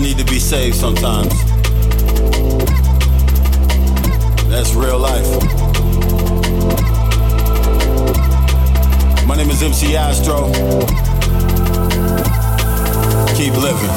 need to be saved sometimes. That's real life. My name is MC Astro. Keep living.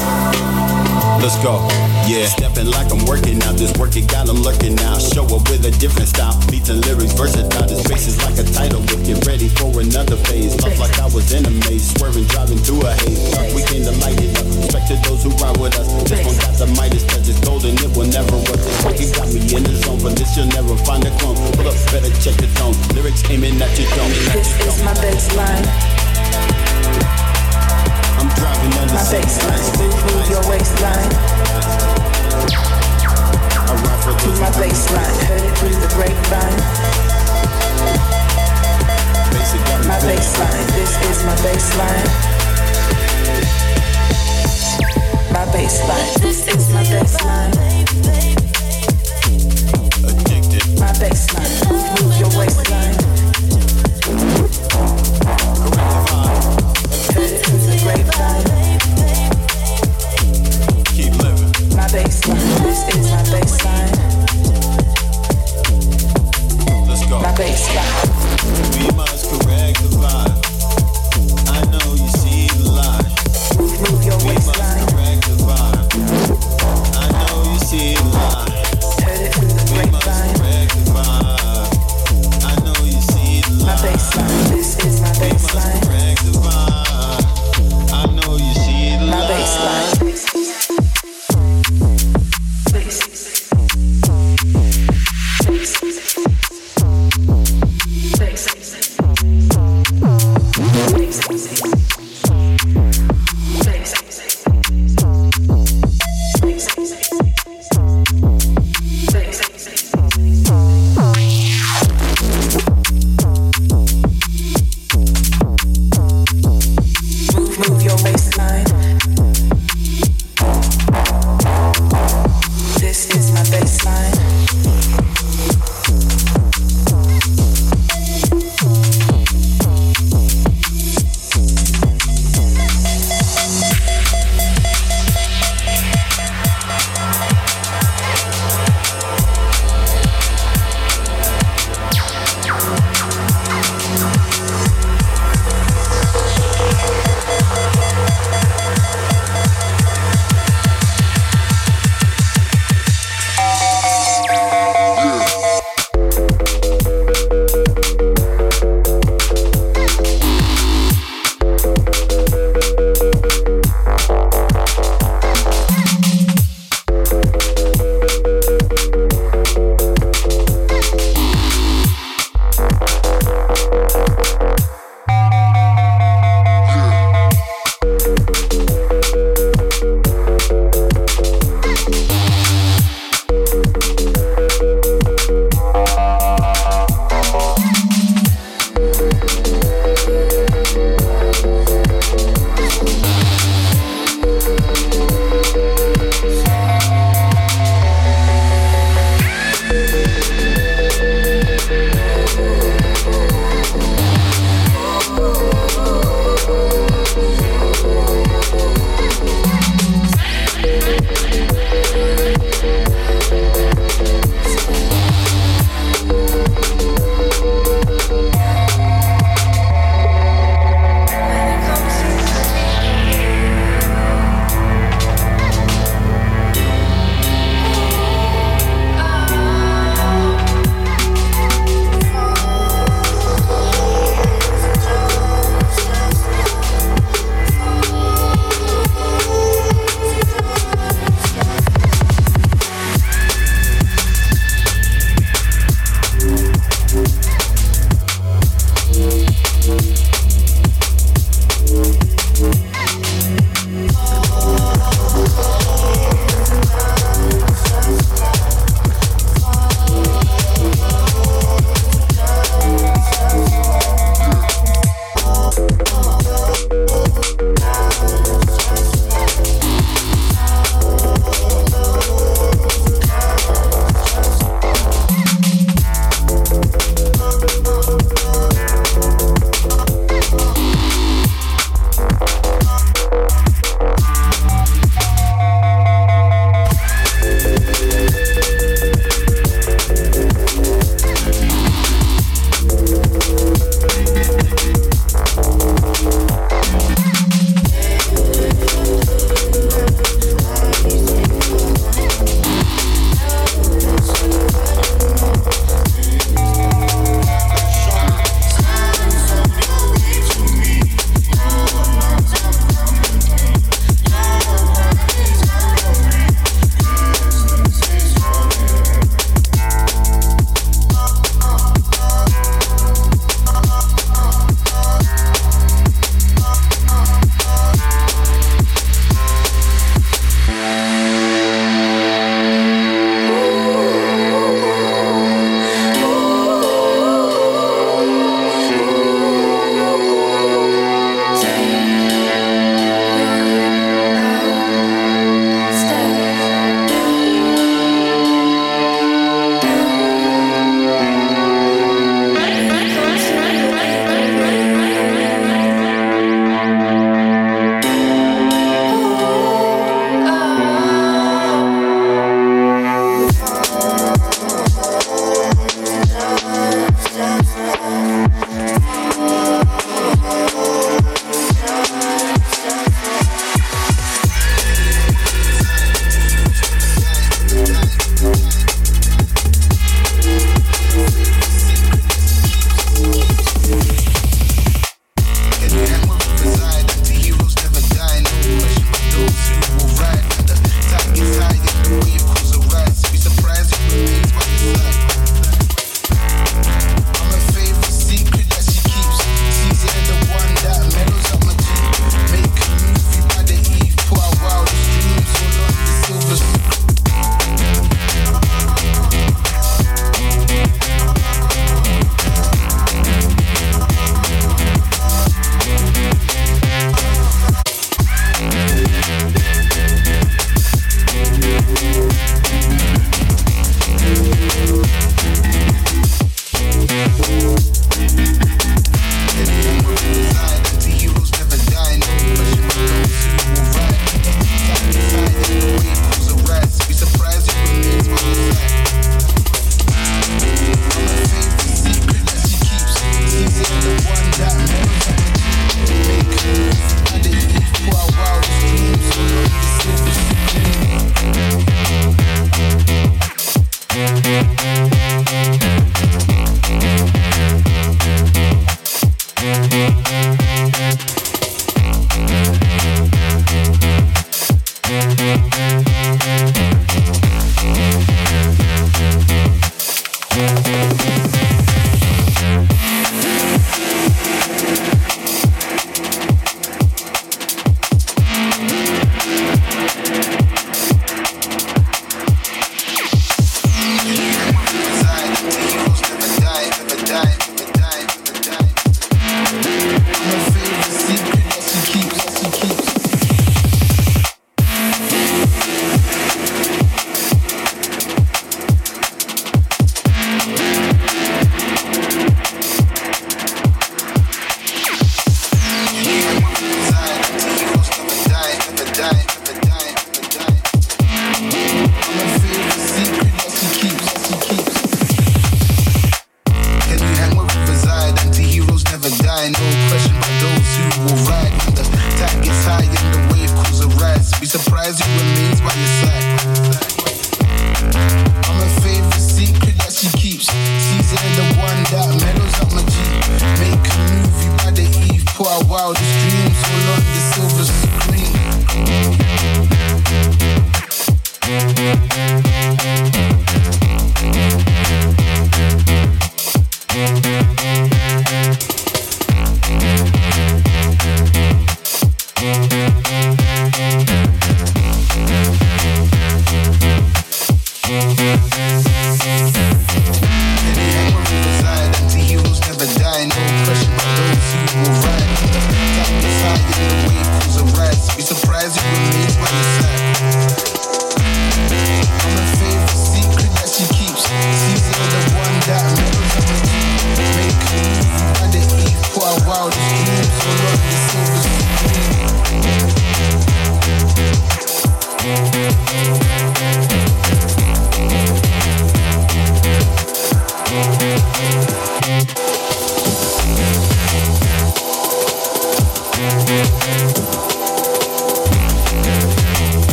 Let's go. Yeah. Stepping like I'm working out. This work it got them lurking now. Show up with a different style. Beats and lyrics versatile. This bass is like a title whip. Get ready for another phase. Love like I was in a maze. Swerving, driving through a haze. Dark weekend to light it up. Respect to those who ride with us. This one got the Midas touch. It's golden. It will never rust. This work it got me in the zone. But this you'll never find a clone. Pull up, better check the tone. Lyrics aiming at your dome. This is my bassline. I'm driving under My bassline. Move, your waistline. I ride for To my bassline. Heard it through the grapevine. My bassline. This is my bassline. My bassline. This is my bassline. My bassline. Move your waistline. Baseline. Let's go. My bassline.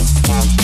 Is